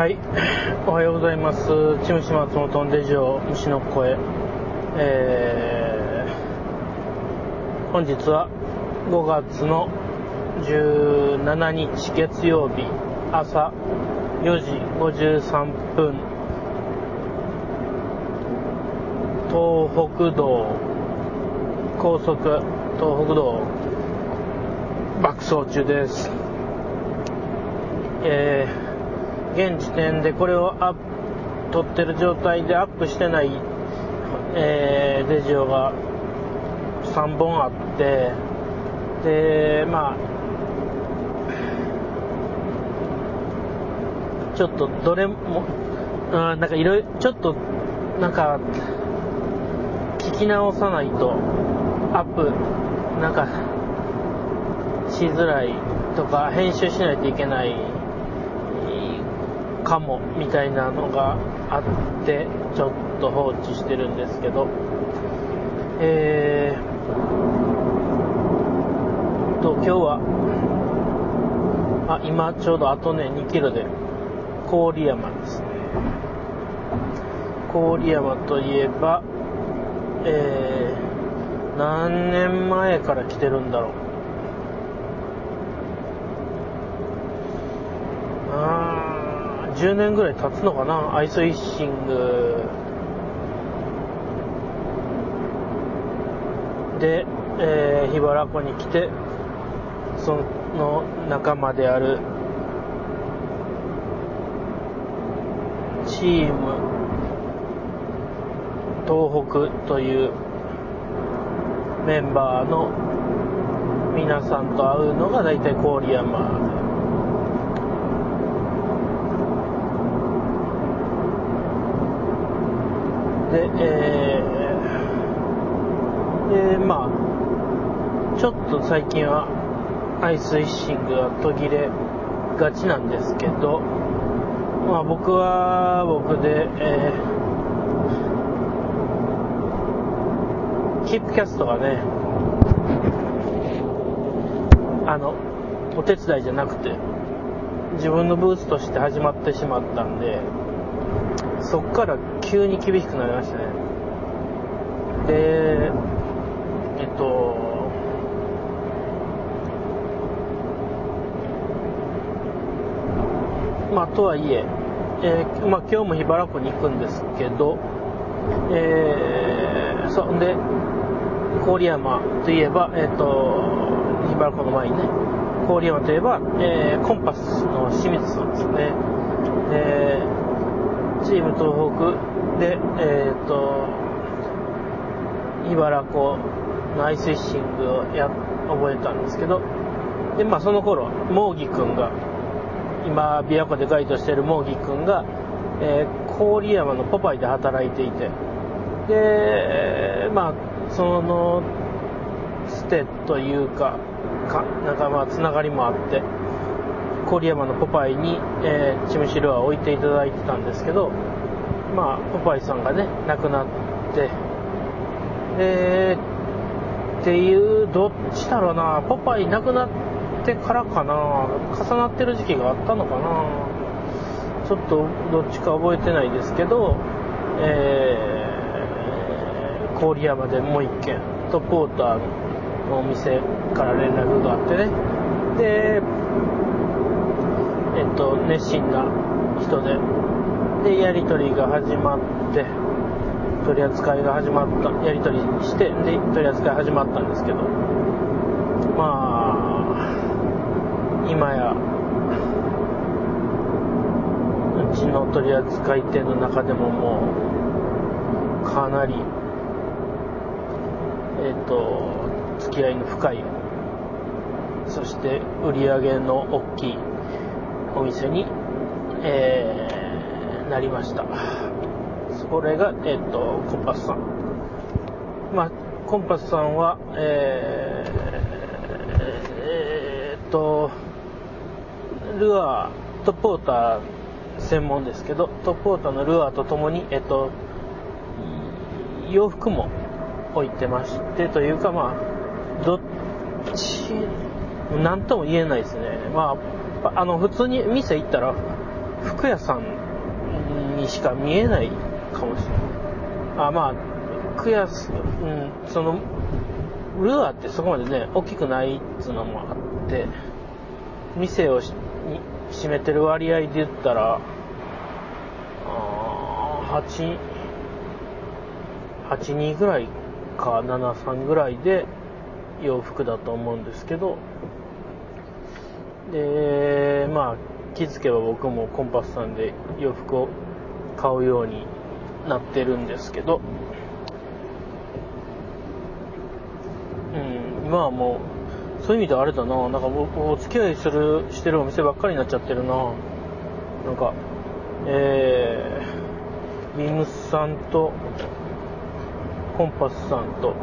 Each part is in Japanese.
はい、おはようございます。チムシ松本のレジオ虫の声。えー、本日は5月の17日月曜日朝4時53分東北道高速東北道爆走中です。えー、現時点でこれをアップ撮ってる状態でアップしてない、えー、レジオが3本あってでまあちょっとどれもあなんかいろいろちょっとなんか聞き直さないとアップなんかしづらいとか編集しないといけないかもみたいなのがあってちょっと放置してるんですけど。えー、と今日はあ今ちょうどあとね2キロで郡山ですね。郡山といえばえー、何年前から来てるんだろうあー10年ぐらい経つのかな？アイスイッシング。で、えー、桧原湖に来てその仲間であるチーム東北というメンバーの皆さんと会うのが大体郡山。で、えー、で、まあ、ちょっと最近はアイスイッシングが途切れがちなんですけど、まあ僕は僕で、えー、キープキャストがね、あの、お手伝いじゃなくて、自分のブースとして始まってしまったんで、そっから急に厳しくなりましたね。で、えっと、まあ、とはいえ、えー、まあ、今日も桧原湖に行くんですけど、えー、そんで、郡山といえば、えっ、と、桧原湖の前にね、郡山といえば、えー、コンパスの清水さんですね。で、チーム東北で、えっ、と、桧原湖のアイスイッシングをや、覚えたんですけど、で、まあその頃、モーギ君が、今、琵琶湖でガイドしてるモーギ君が、えー、郡山のポパイで働いていて、で、まあ、その、ステというか、かなんかまあ、つながりもあって、郡山のポパイに、えー、チムシルアを置いていただいてたんですけど、まあ、ポパイさんがね、亡くなって、で、っていう、どっちだろうな、ポパイ亡くなってからかな、重なってる時期があったのかな、ちょっとどっちか覚えてないですけど、えー、郡山でもう一軒、トップウォーターのお店から連絡があってね、で、と、熱心な人で、で、やり取りが始まって、取り扱いが始まった、やり取りして、で、取り扱い始まったんですけど、まあ、今や、うちの取り扱い店の中でももう、かなり、えっと、付き合いの深い、そして売り上げの大きいお店に、えー、なりました。それが、えっ、ー、と、コンパスさん。まあ、コンパスさんは、えー、えー、っと、ルアー、トップウォーター専門ですけど、トップウォーターのルアーとともに、えっ、と、洋服も置いてまして、というかまあ、どっち、なんとも言えないですね。まあ、あの、普通に店行ったら、服屋さんにしか見えないかもしれない。あ、まあ、服屋、うん、その、ルアーってそこまでね、大きくないっつうのもあって、店をしに占めてる割合で言ったら、あ8、8、2ぐらいか、7、3ぐらいで洋服だと思うんですけど、で、まあ、気づけば僕もコンパスさんで洋服を買うようになってるんですけど、うん、今はもう、そういう意味ではあれだな、なんか僕お付き合いする、してるお店ばっかりになっちゃってるな。なんか、えー、ビームスさんと、コンパスさんと、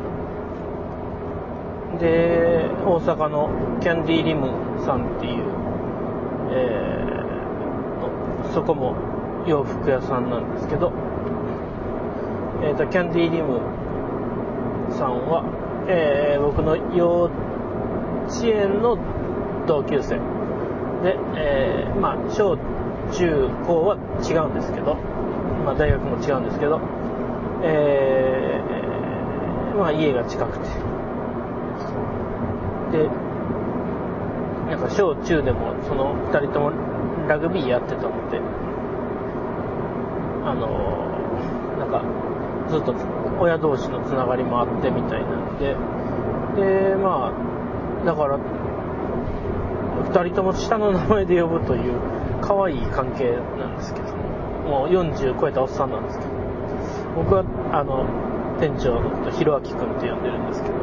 で、大阪のキャンディーリムさんっていう、えー、そこも洋服屋さんなんですけど、えっ、ー、と、キャンディーリムさんは、えー、僕の幼稚園の同級生。で、えー、まあ、小中高は違うんですけど、まあ、大学も違うんですけど、えー、まあ、家が近くて、で、なんか小中でもその2人ともラグビーやってたので、あのなんかずっと親同士のつながりもあってみたいなんで、で、まあ、だから、2人とも下の名前で呼ぶという可愛い関係なんですけど、もう40超えたおっさんなんですけど、僕は、あの、店長のこと、ひろあきくんって呼んでるんですけど、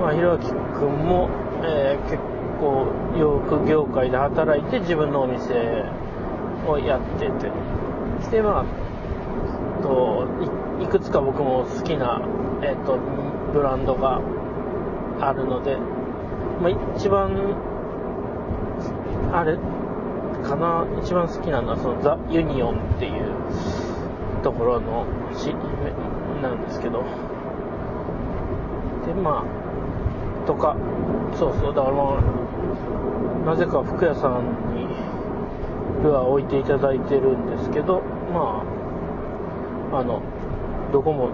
まあ、ひろあきくんも、えー、結構、洋服業界で働いて自分のお店をやってて、で、まあ、といくつか僕も好きな、えっ、ー、と、ブランドがあるので、まあ、一番、あれかな、一番好きなのはそのザ・ユニオンっていうところのしなんですけど、で、まあ、とか、そうそう、だからまあ、なぜか服屋さんにルアー置いていただいてるんですけど、まあ、あの、どこも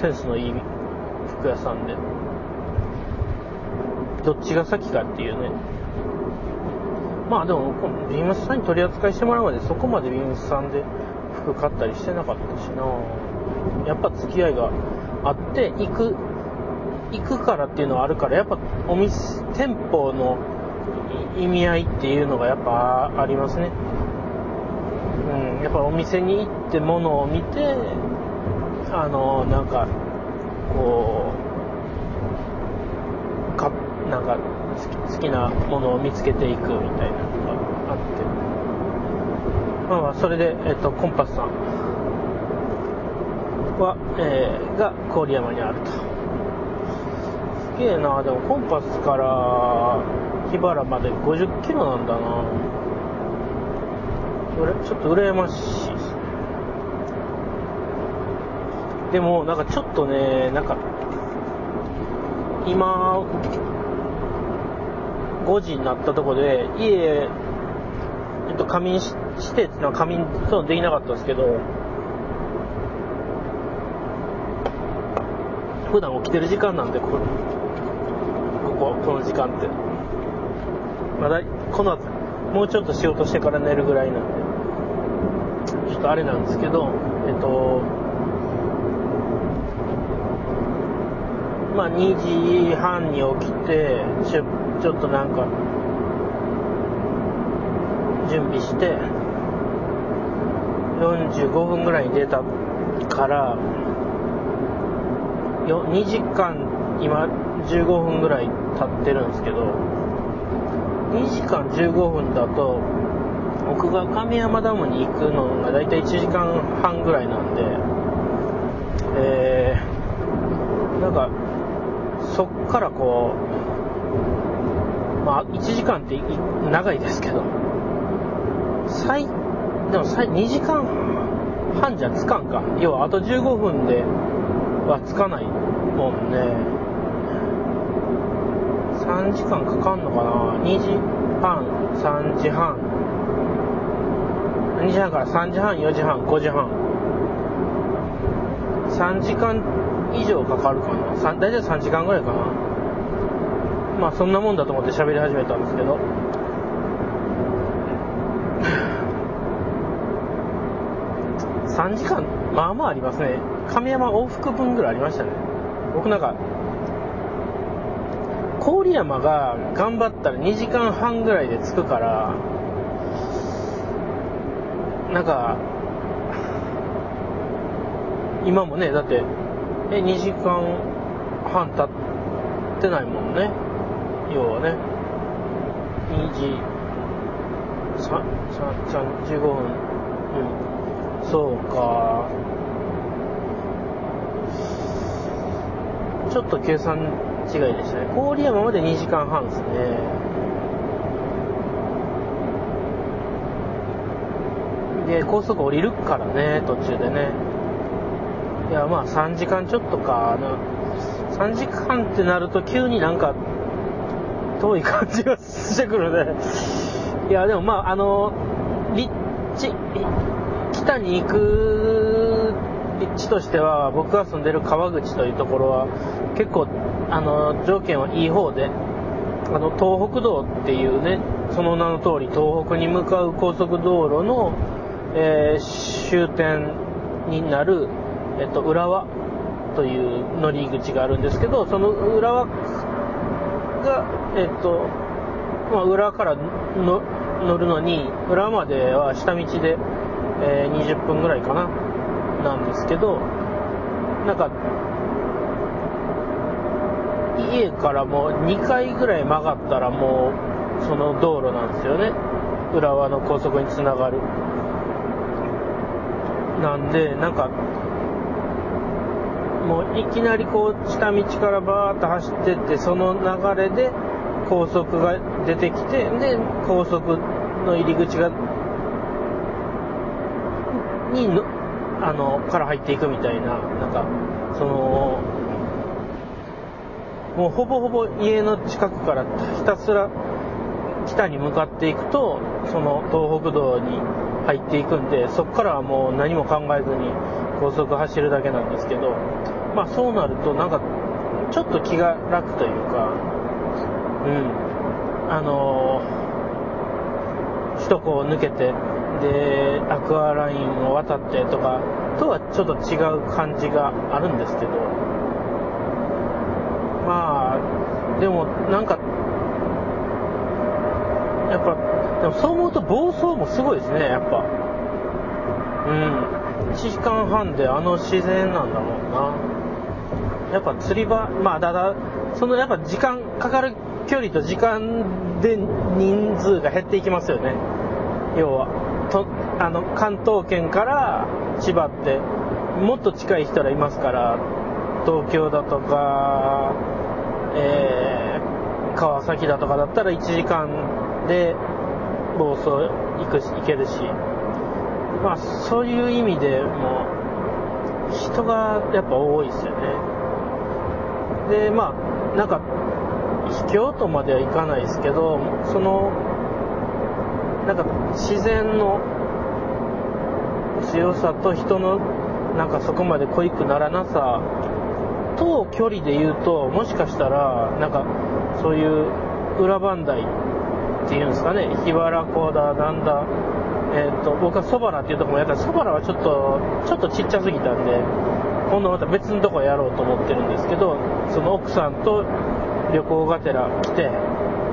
センスのいい服屋さんで、どっちが先かっていうね。まあでも、ビームスさんに取り扱いしてもらうまでそこまでビームスさんで服買ったりしてなかったしなやっぱ付き合いがあって、行く、行くからっていうのはあるから、やっぱお店、店舗の意味合いっていうのがやっぱありますね。うん、やっぱお店に行って物を見て、あの、なんか、こう、か、なんか好きなものを見つけていくみたいなのがあって、まあそれで、えっと、コンパスさんは、えー、が郡山にあると。げえな、でもコンパスから桧原まで50キロなんだな。ちょっと羨ましいですね。でも、なんかちょっとね、なんか、今、5時になったとこで、家、えっと、仮眠ししてっていうのは仮眠そうできなかったんですけど、普段起きてる時間なんで、ここ、ここ、の時間って。まだ、この後、もうちょっと仕事してから寝るぐらいなんで。ちょっとあれなんですけど、えっと、まあ2時半に起きて、ちょっとなんか、準備して、45分ぐらいに出たから、2時間、今15分ぐらい経ってるんですけど、2時間15分だと、僕が亀山ダムに行くのが大体1時間半ぐらいなんで、えー、なんか、そっからこう、まあ、1時間って長いですけど、最、でも最、2時間半じゃつかんか。要はあと15分ではつかないもんね。3時間かかんのかな ?2 時、半3時半2時半から3時半4時半5時半3時間以上かかるかな？大体3時間ぐらいかな。まあそんなもんだと思って喋り始めたんですけど。3時間まあまあありますね。亀山往復分ぐらいありましたね。僕なんか郡山が頑張ったら2時間半ぐらいで着くからなんか今もねだってえ2時間半経ってないもんね。要はね2時3 3 15分。うん。そうか。ちょっと計算違いでしたね。郡山まで2時間半ですね。で高速降りるからね途中でね。いやまあ3時間ちょっとか3時間ってなると急になんか遠い感じがしてくるね。いやでもまああの立地北に行く立地としては僕が住んでる川口というところは結構あの条件はいい方であの東北道っていうねその名の通り東北に向かう高速道路の、えー、終点になる、えっと、浦和という乗り口があるんですけどその浦和が、えっとまあ、浦和からの乗るのに浦和までは下道で、えー、20分ぐらいかななんですけどなんか家からもう2回ぐらい曲がったらもうその道路なんですよね。浦和の高速につながる。なんでなんかもういきなりこう下道からバーッと走ってってその流れで高速が出てきてで高速の入り口がにのあのから入っていくみたいななんかそのもうほぼほぼ家の近くからひたすら北に向かっていくとその東北道に入っていくんでそこからはもう何も考えずに高速走るだけなんですけどまあそうなるとなんかちょっと気が楽というかうん。あのー、首都高を抜けてでアクアラインを渡ってとかとはちょっと違う感じがあるんですけどまあでもなんかやっぱでもそう思うと暴走もすごいですねやっぱ。うん。1時間半であの自然なんだろうな。やっぱ釣り場まあただそのやっぱ時間かかる距離と時間で人数が減っていきますよね。要は。とあの関東圏から千葉ってもっと近い人らいますから東京だとか、えー、川崎だとかだったら1時間で房総行く行けるし。まあそういう意味でも人がやっぱ多いですよね。でまあなんか秘境とまではいかないですけどそのなんか自然の強さと人のなんかそこまで濃いくならなさと距離で言うともしかしたらなんかそういう裏磐梯っていうんですかね。桧原湖だなんだ。えーと、僕はそばらっていうとこもやった。らそばらはちょっとちょっとちっちゃすぎたんで今度また別のとこやろうと思ってるんですけどその奥さんと旅行がてら来て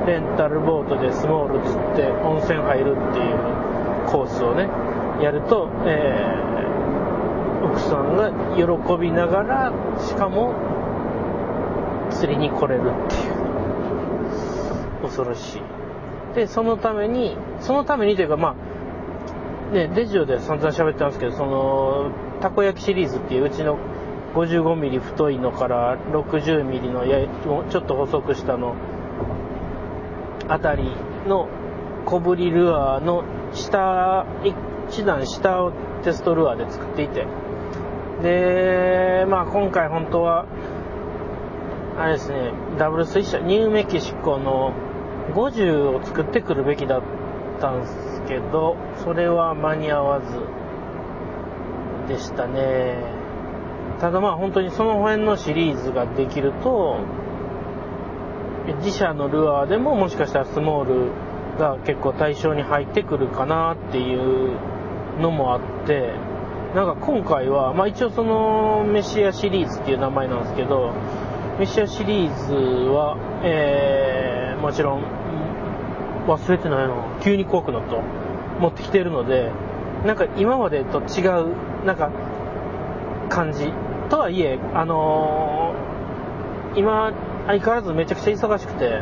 レンタルボートでスモール釣って温泉入るっていうコースをねやると、えー、奥さんが喜びながらしかも釣りに来れるっていう恐ろしい。でそのためにそのためにというかまあねデジオで散々喋ってますけどそのたこ焼きシリーズっていううちの55ミリ太いのから60ミリのやちょっと細くしたのあたりの小ぶりルアーの下1段下をテストルアーで作っていて。でまあ今回本当はあれですねダブルスイッシャーニューメキシコの50を作ってくるべきだったんですけど、それは間に合わずでしたね。ただまあ本当にその辺のシリーズができると、自社のルアーでももしかしたらスモールが結構対象に入ってくるかなっていうのもあって、なんか今回は、まあ一応そのメシアシリーズっていう名前なんですけど、メシアシリーズは、えー、もちろん、忘れてないの急に怖くなった。持ってきてるので、なんか今までと違う、なんか、感じ。とはいえ、あのー、今、相変わらずめちゃくちゃ忙しくて、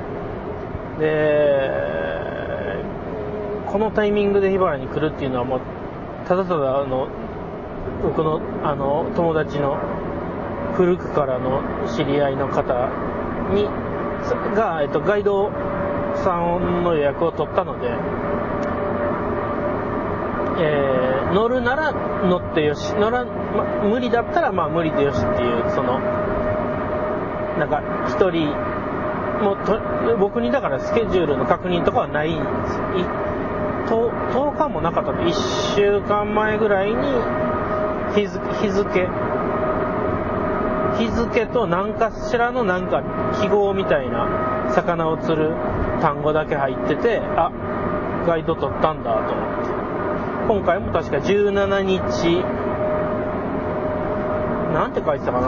で、このタイミングでヒバラに来るっていうのはもう、ただただあの、僕のあの友達の古くからの知り合いの方にが、えっと、ガイドさんの予約を取ったので、えー、乗るなら乗ってよし乗ら、ま、無理だったらまあ無理でよしっていうそのなんか1人もうと僕にだからスケジュールの確認とかはないんです。と10日もなかった。1週間前ぐらいに日付日付日付と何かしらのなんか記号みたいな魚を釣る単語だけ入っててあガイド取ったんだと思って。今回も確か17日なんて書いてたかな。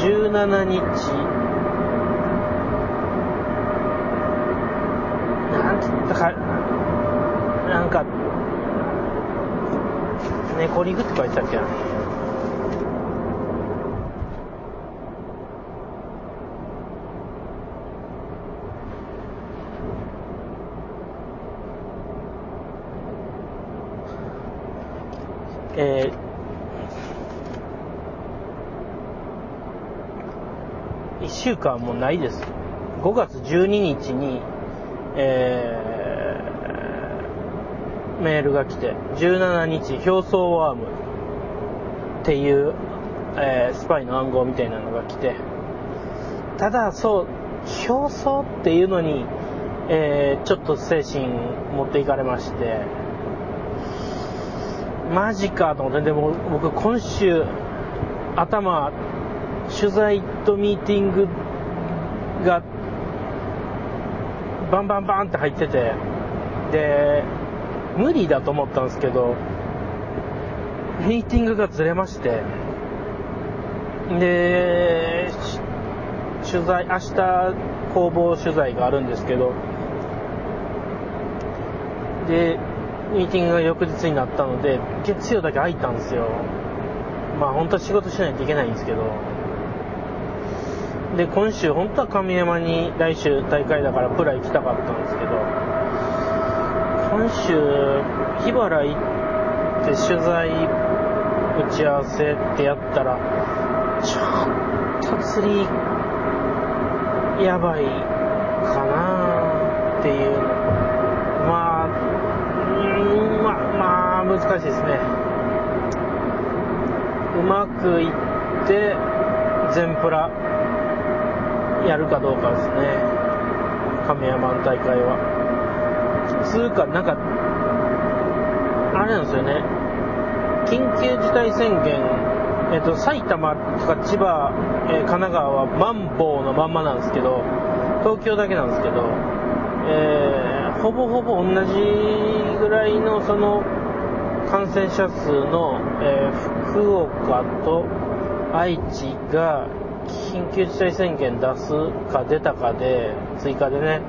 17日なんつったかなんか猫リングって書いてたっけなえー、1週間もないです。5月12日に、えー、メールが来て、17日、表層ワームっていう、えー、スパイの暗号みたいなのが来て、ただ、そう、表層っていうのに、えー、ちょっと精神持っていかれまして、マジかと思って、でも僕今週、頭、取材とミーティングがバンバンバンって入ってて、で、無理だと思ったんですけど、ミーティングがずれまして、で、取材、明日工房取材があるんですけど、で、ミーティングが翌日になったので、月曜だけ空いたんですよ。まあ本当は仕事しないといけないんですけど。で、今週、本当は神山に来週大会だからプラ行きたかったんですけど、今週、桧原行って取材打ち合わせってやったら、ちょっと釣り、やばいかなっていうまあ、まあ、まあ、難しいですね。うまくいって、全プラやるかどうかですね。亀山大会は。つうか、なんか、あれなんですよね。緊急事態宣言、えっと、埼玉とか千葉、えー、神奈川はマンボウのまんまなんですけど、東京だけなんですけど、えー、ほぼほぼ同じぐらいのその感染者数の、えー、福岡と愛知が緊急事態宣言出すか出たかで追加でね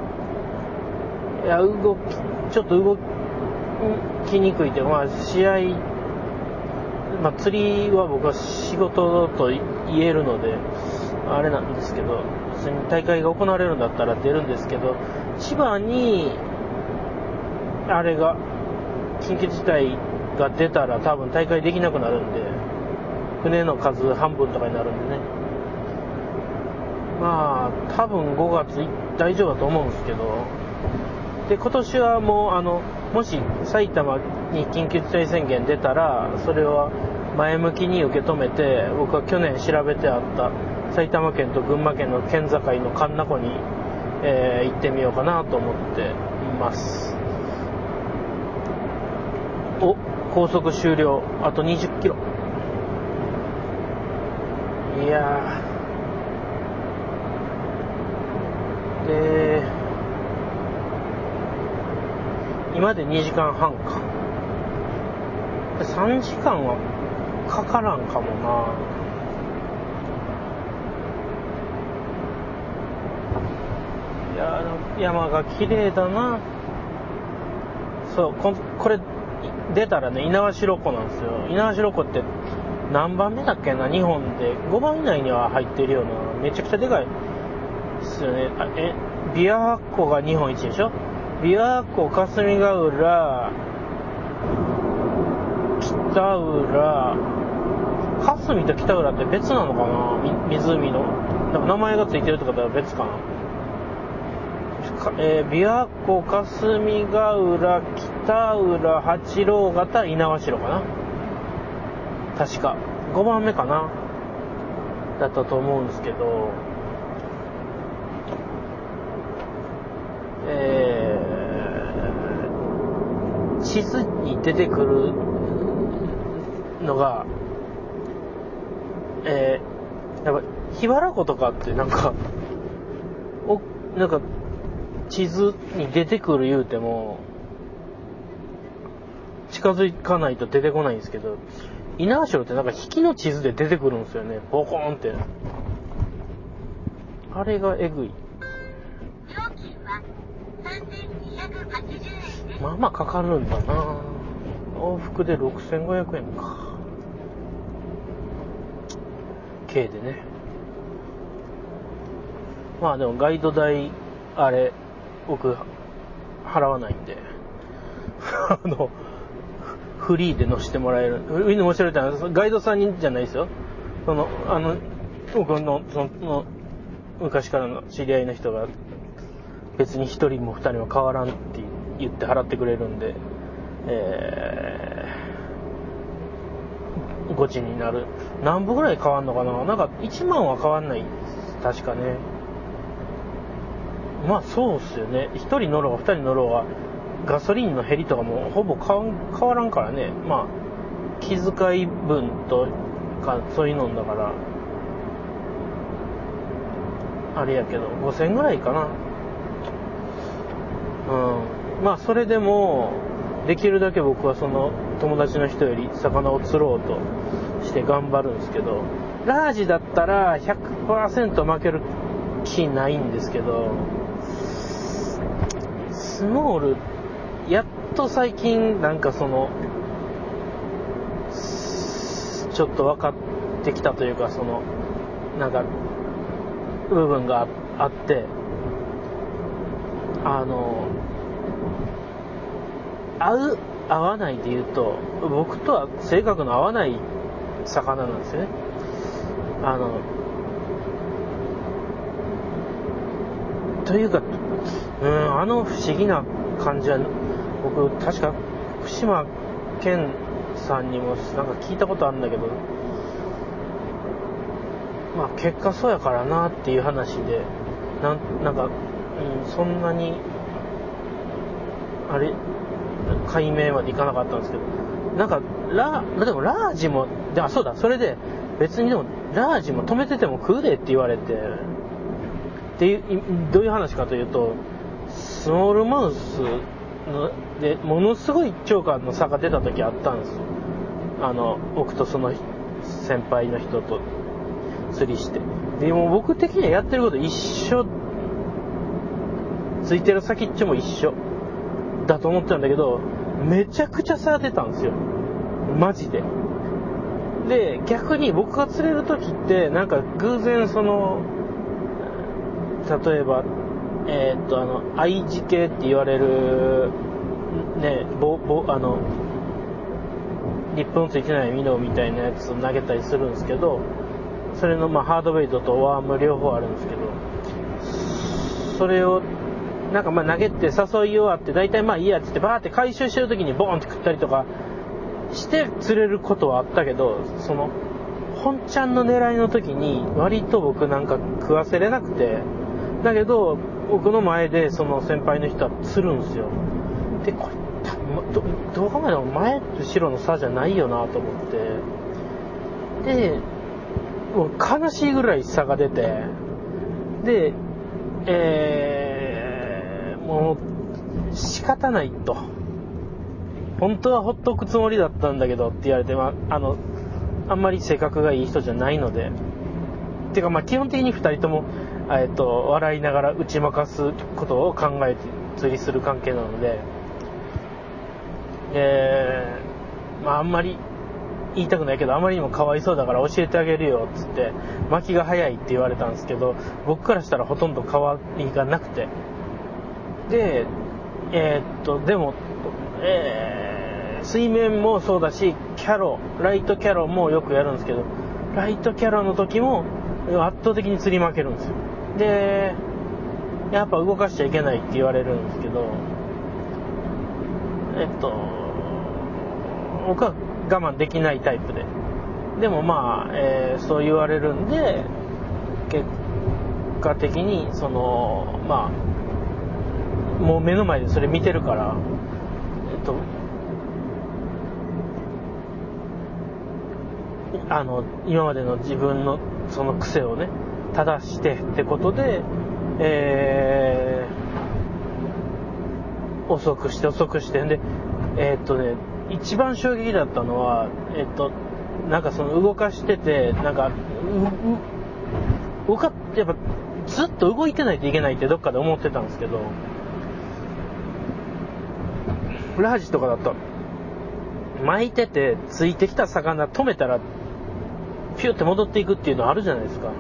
いや動きちょっと動きにくいってまあ試合まあ、釣りは僕は仕事と言えるのであれなんですけど普通に大会が行われるんだったら出るんですけど千葉にあれが緊急事態が出たら多分大会できなくなるんで船の数半分とかになるんでね。まあ多分5月大丈夫だと思うんですけどで今年はもうあのもし埼玉に緊急事態宣言出たらそれは前向きに受け止めて僕は去年調べてあった埼玉県と群馬県の県境の神奈湖にえー、行ってみようかなと思っています。お高速終了。あと20キロ。いやで今で2時間半か。3時間はかからんかもな。いや山が綺麗だな。そうここれ出たらね猪苗代湖なんですよ。猪苗代湖って何番目だっけな？日本で。5番以内には入ってるような。めちゃくちゃでかいですよね。あえ琵琶湖が日本一でしょ？琵琶湖霞ヶ浦北浦霞と北浦って別なのかな？湖の？名前が付いてるってことは別かな？えー、琵琶湖、霞ヶ浦、北浦、八郎潟、猪苗代かな？確か。5番目かな？だったと思うんですけど、えー、地図に出てくるのが、えー、やっぱ、桧原湖とかってなんか、お、なんか、地図に出てくる言うても、近づかないと出てこないんですけど、猪苗代ってなんか引きの地図で出てくるんですよね。ボコーンって。あれがえぐい。料金は3280円まあまあかかるんだな往復で6500円か。K でね。まあでもガイド代、あれ、僕、払わないんで、あの、フリーで乗せてもらえる。フリーで乗せられたら、ガイドさんにじゃないですよ。その、あの、僕の、その、昔からの知り合いの人が、別に一人も二人も変わらんって言っ言って払ってくれるんで、えー、ゴチになる。何歩ぐらい変わんのかな？なんか1万は変わんない。確かね。まあそうっすよね。1人乗ろうが2人乗ろうが、ガソリンの減りとかもほぼ変わらんからね。まあ、気遣い分とか、そういうのだから、あれやけど、5000ぐらいかな。うん。まあそれでも、できるだけ僕はその友達の人より魚を釣ろうとして頑張るんですけど、ラージだったら100%負ける気ないんですけど、スモール、やっと最近なんかその、ちょっと分かってきたというか、その、なんか、部分があって、あの、合う、合わないで言うと、僕とは性格の合わない魚なんですよね。あの、というか、うん、あの不思議な感じは、僕、確か福島健さんにもなんか聞いたことあるんだけど、まあ結果そうやからなっていう話で、なんなんか、うん、そんなに、あれ、解明までいかなかったんですけど、なんか、ラー、でもラージも、あ、そうだ、それで、別にでも、ラージも止めてても食うでって言われて、っていう、どういう話かというと、スモールマウスので、ものすごい超過の差が出た時あったんですよ。あの、僕とその先輩の人と釣りして。でも僕的にはやってること一緒、ついてる先っちょも一緒だと思ったんだけど、めちゃくちゃ差出たんですよ。マジで。で、逆に僕が釣れる時って、なんか偶然その、例えば、えー、っと、あの、愛字系って言われる、ね、ぼ、ぼ、あの、リップのついてないミノみたいなやつを投げたりするんですけど、それの、まあ、ハードウェイトとワーム両方あるんですけど、それを、なんかまあ投げて誘い終わって、大体まあいいやっつってバーって回収してる時にボーンって食ったりとかして釣れることはあったけど、その、本ちゃんの狙いの時に割と僕なんか食わせれなくて、だけど、僕の前でその先輩の人は釣るんすよ。で、これ、どどう考えても前と後ろの差じゃないよなと思って。で、もう悲しいぐらい差が出て、で、えー、もう仕方ないと。本当はほっとくつもりだったんだけどって言われて、まあ、あの、あんまり性格がいい人じゃないので、ていうかまあ基本的に2人とも、えっと、笑いながら打ち負かすことを考えて釣りする関係なので、えー、まああんまり言いたくないけど、あまりにもかわいそうだから教えてあげるよ、っつって、巻きが早いって言われたんですけど、僕からしたらほとんど変わりがなくて。で、えー、っと、でも、えー、水面もそうだし、キャロ、ライトキャロもよくやるんですけど、ライトキャロの時も圧倒的に釣り負けるんですよ。で、やっぱ動かしちゃいけないって言われるんですけど、えっと、僕は我慢できないタイプで。でもまあ、えー、そう言われるんで、結果的に、その、まあ、もう目の前でそれ見てるから、えっと、あの、今までの自分のその癖をね、正してってことで、えー、遅くして遅くして、んで、えー、っとね、一番衝撃だったのは、えっと、なんかその動かしてて、なんか、う、う、動か、やっぱずっと動いてないといけないってどっかで思ってたんですけど、ラージとかだと、巻いてて、ついてきた魚止めたら、ピュって戻っていくっていうのあるじゃないですか。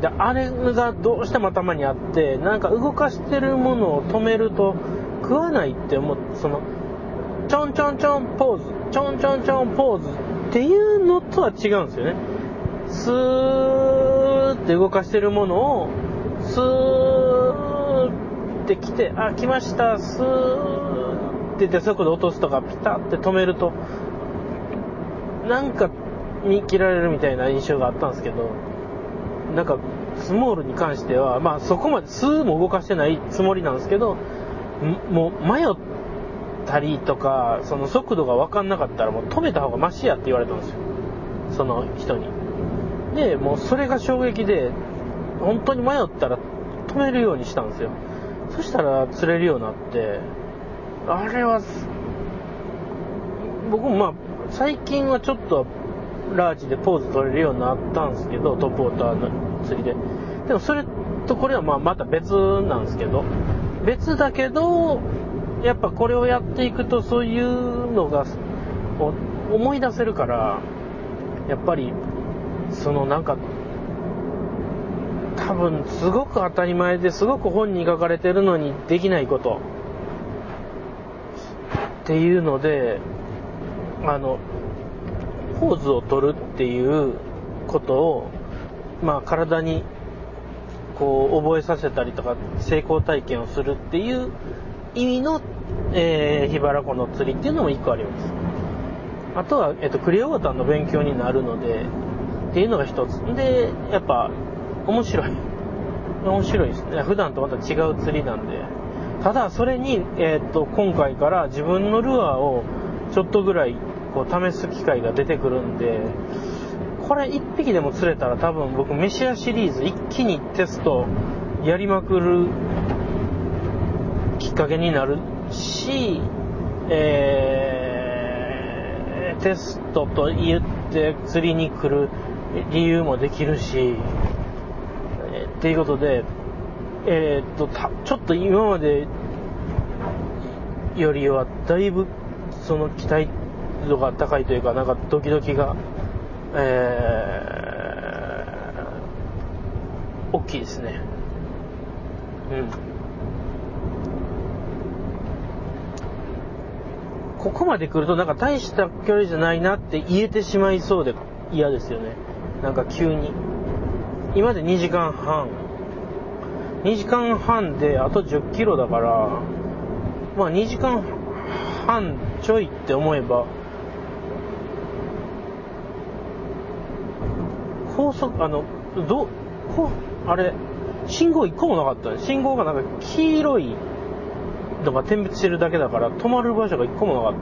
で、あれがどうしても頭にあって、なんか動かしてるものを止めると食わないって思って、その、ちょんちょんちょんポーズ、ちょんちょんちょんポーズっていうのとは違うんですよね。スーって動かしてるものを、スーって来て、あ、来ました、スーって言って速度落とすとか、ピタって止めると、なんか見切られるみたいな印象があったんですけど、なんか、スモールに関しては、まあそこまで、スーも動かしてないつもりなんですけど、もう迷っったりとか、その速度が分かんなかったらもう止めた方がマシやって言われたんですよ。その人に。で、もうそれが衝撃で、本当に迷ったら止めるようにしたんですよ。そしたら釣れるようになって、あれは、僕もまあ、最近はちょっとラージでポーズ取れるようになったんですけど、トップウォーターの釣りで。でもそれとこれはまあまた別なんですけど、別だけど、やっぱこれをやっていくとそういうのが思い出せるからやっぱりそのなんか多分すごく当たり前ですごく本に書かれてるのにできないことっていうのであのポーズを取るっていうことをまあ体にこう覚えさせたりとか成功体験をするっていう意味のえー、桧原湖の釣りっていうのも1個あります。あとは、えっと、クリアウォータの勉強になるので、っていうのが一つ。で、やっぱ、面白い。面白いですね。普段とまた違う釣りなんで。ただ、それに、えー、っと、今回から自分のルアーをちょっとぐらい、こう、試す機会が出てくるんで、これ1匹でも釣れたら多分僕、メシアシリーズ一気にテストやりまくるきっかけになるし、えー、テストと言って釣りに来る理由もできるし、えー、っていうことで、えー、っと、ちょっと今までよりはだいぶその期待度が高いというか、なんかドキドキが、えー、大きいですね。うん。ここまで来るとなんか大した距離じゃないなって言えてしまいそうで嫌ですよね。なんか急に。今で2時間半。2時間半であと10キロだから、まあ2時間半ちょいって思えば、高速、あの、ど、こあれ、信号一個もなかったね。信号がなんか黄色いのが点滅してるだけだから、止まる場所が一個もなかっ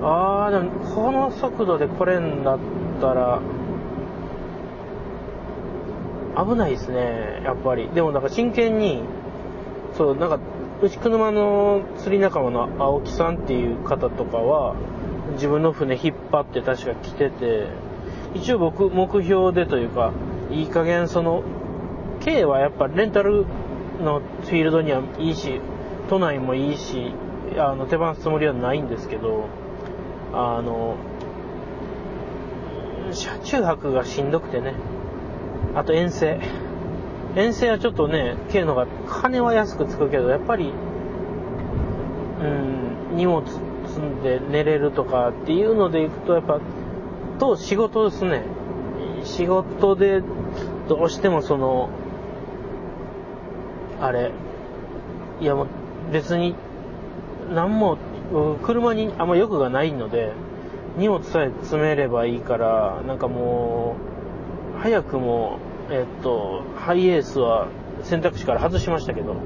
た。あー、でも、この速度で来れんだったら、危ないですね、やっぱり。でもなんか真剣に、そう、なんか、うち車の釣り仲間の青木さんっていう方とかは、自分の船引っ張って確か来てて、一応僕、目標でというか、いい加減その、K はやっぱレンタルのフィールドにはいいし、都内もいいし、あの、手放すつもりはないんですけど、あの、車中泊がしんどくてね、あと遠征。遠征はちょっとね、K のが金は安くつくけど、やっぱり、うん、荷物積んで寝れるとかっていうのでいくと、やっぱ、と仕事ですね。仕事でどうしてもその、あれ、いやもう別に、何も、車にあんま欲がないので、荷物さえ詰めればいいから、なんかもう、早くもえっと、ハイエースは選択肢から外しましたけど、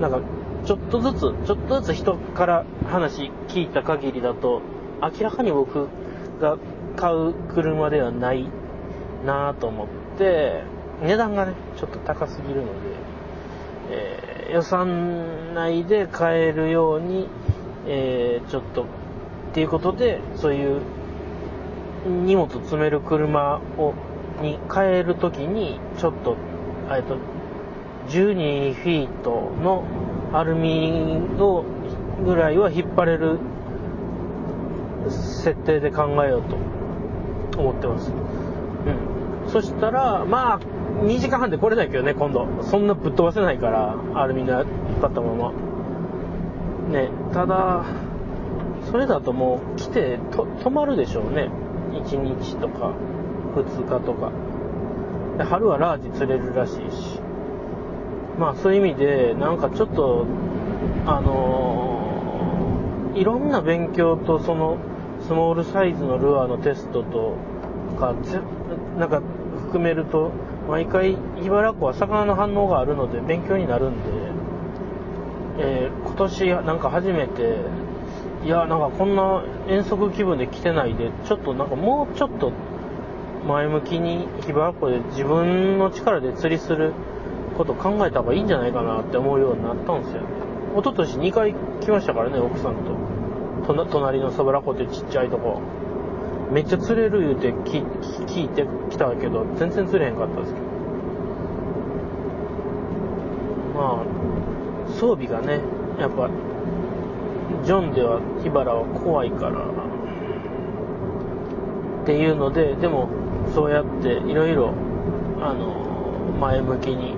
なんか、ちょっとずつ、ちょっとずつ人から話聞いた限りだと、明らかに僕が買う車ではないなぁと思って、値段がね、ちょっと高すぎるので、えー、予算内で買えるように、えー、ちょっと、っていうことで、そういう荷物詰める車をに変えるときに、ちょっと、えっと、12フィートのアルミをぐらいは引っ張れる設定で考えようと思ってます。うん。そしたら、まあ、2時間半で来れないけどね、今度。そんなぶっ飛ばせないから、アルミの引っ張ったまま。ね、ただ、それだともう来てと止まるでしょうね。1日とか。2日とか。で春はラージ釣れるらしいし。まあそういう意味で、なんかちょっと、あのー、いろんな勉強とその、スモールサイズのルアーのテストとか、なんか含めると、毎回、茨城は魚の反応があるので勉強になるんで、えー、今年なんか初めて、いや、なんかこんな遠足気分で来てないで、ちょっとなんかもうちょっと前向きにヒバコで自分の力で釣りすること考えた方がいいんじゃないかなって思うようになったんですよ。一昨年2回来ましたからね、奥さんと。隣のそばら湖ってちっちゃいとこ。めっちゃ釣れる言うて聞いてきたけど、全然釣れへんかったですけど。まあ、装備がね、やっぱ、ジョンではヒバラは怖いから、っていうので、でも、そうやっていろいろ、あの、前向きに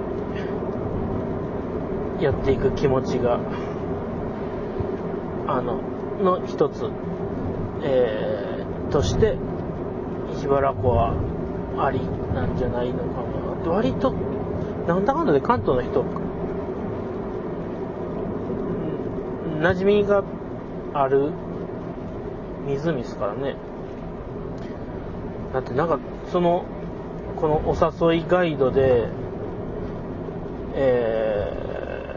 やっていく気持ちが、あの、の一つ、えー、として、石原湖はありなんじゃないのかな。割と、なんだかんだで関東の人、馴染みがある湖ですからね。だってなんか、その、このお誘いガイドで、え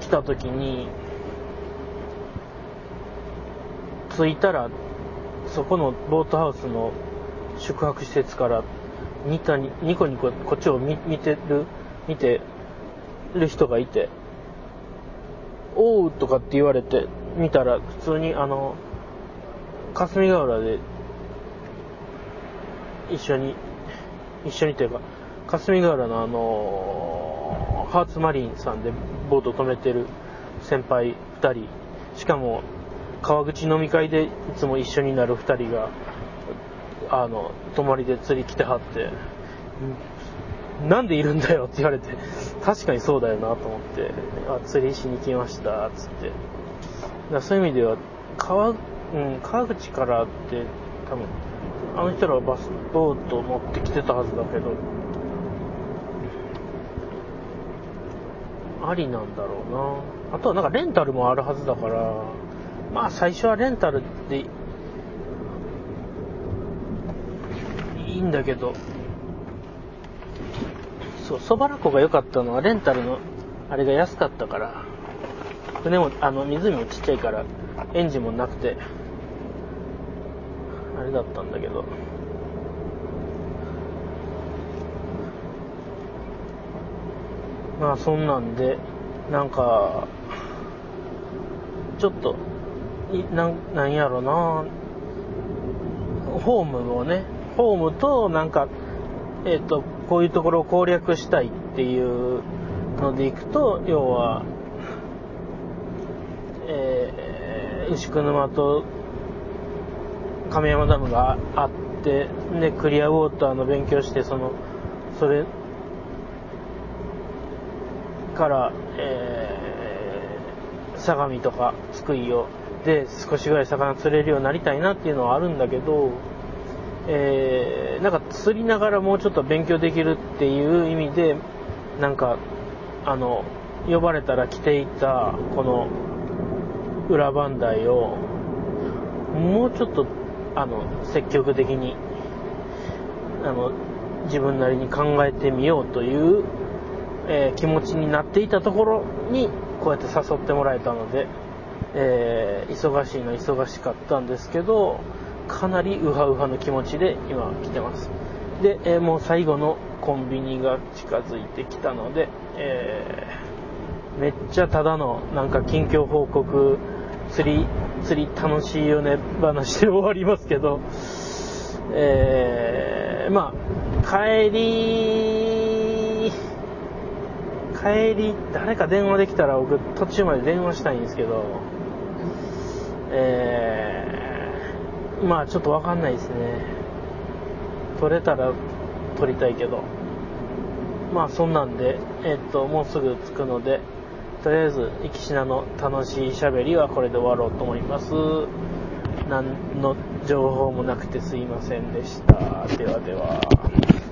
ー、来た時に、着いたら、そこのボートハウスの宿泊施設からニタニニコニコこっちを見てる、見てる人がいて、おうとかって言われて見たら普通にあの、霞ヶ浦で一緒に、一緒にというか、霞ヶ浦のあの、ハーツマリンさんでボート止めてる先輩2人、しかも川口飲み会でいつも一緒になる2人が、あの、泊まりで釣り来てはって、なんでいるんだよって言われて、確かにそうだよなと思って、あ、釣りしに来ました、つって。だそういう意味では、川、うん、川口からって多分、あの人らはバスボート持ってきてたはずだけど、ありなんだろうな。あとはなんかレンタルもあるはずだから、まあ最初はレンタルっていいんだけど、そう、そばらこが良かったのは、レンタルの、あれが安かったから、船も、あの、湖もちっちゃいから、エンジンもなくて、れだったんだけど、まあそんなんで、なんか、ちょっと、いなん、なんやろな。ホームをね、ホームとなんか、えっ、ー、と、こういうところを攻略したいっていうのでいくと、要は、えー、牛久沼と亀山ダムがあって、で、クリアウォーターの勉強して、その、それから、えー、相模とか津久井を、で、少しぐらい魚釣れるようになりたいなっていうのはあるんだけど、えー、なんか釣りながらもうちょっと勉強できるっていう意味で、なんか、あの、呼ばれたら来ていた、この、裏番台を、もうちょっと、あの、積極的に、あの、自分なりに考えてみようという、えー、気持ちになっていたところに、こうやって誘ってもらえたので、えー、忙しいの忙しかったんですけど、かなりウハウハの気持ちで今来てます。で、えー、もう最後のコンビニが近づいてきたので、え、めっちゃただのなんか近況報告、釣り、釣り楽しいよね話で終わりますけど、えー、まあ、帰り、帰り、誰か電話できたら僕途中まで電話したいんですけど、えー、まあちょっとわかんないですね。取れたら取りたいけど。まあそんなんで、えっと、もうすぐ着くので、とりあえず、生き品の楽しい喋りはこれで終わろうと思います。何の情報もなくてすいませんでした。ではでは。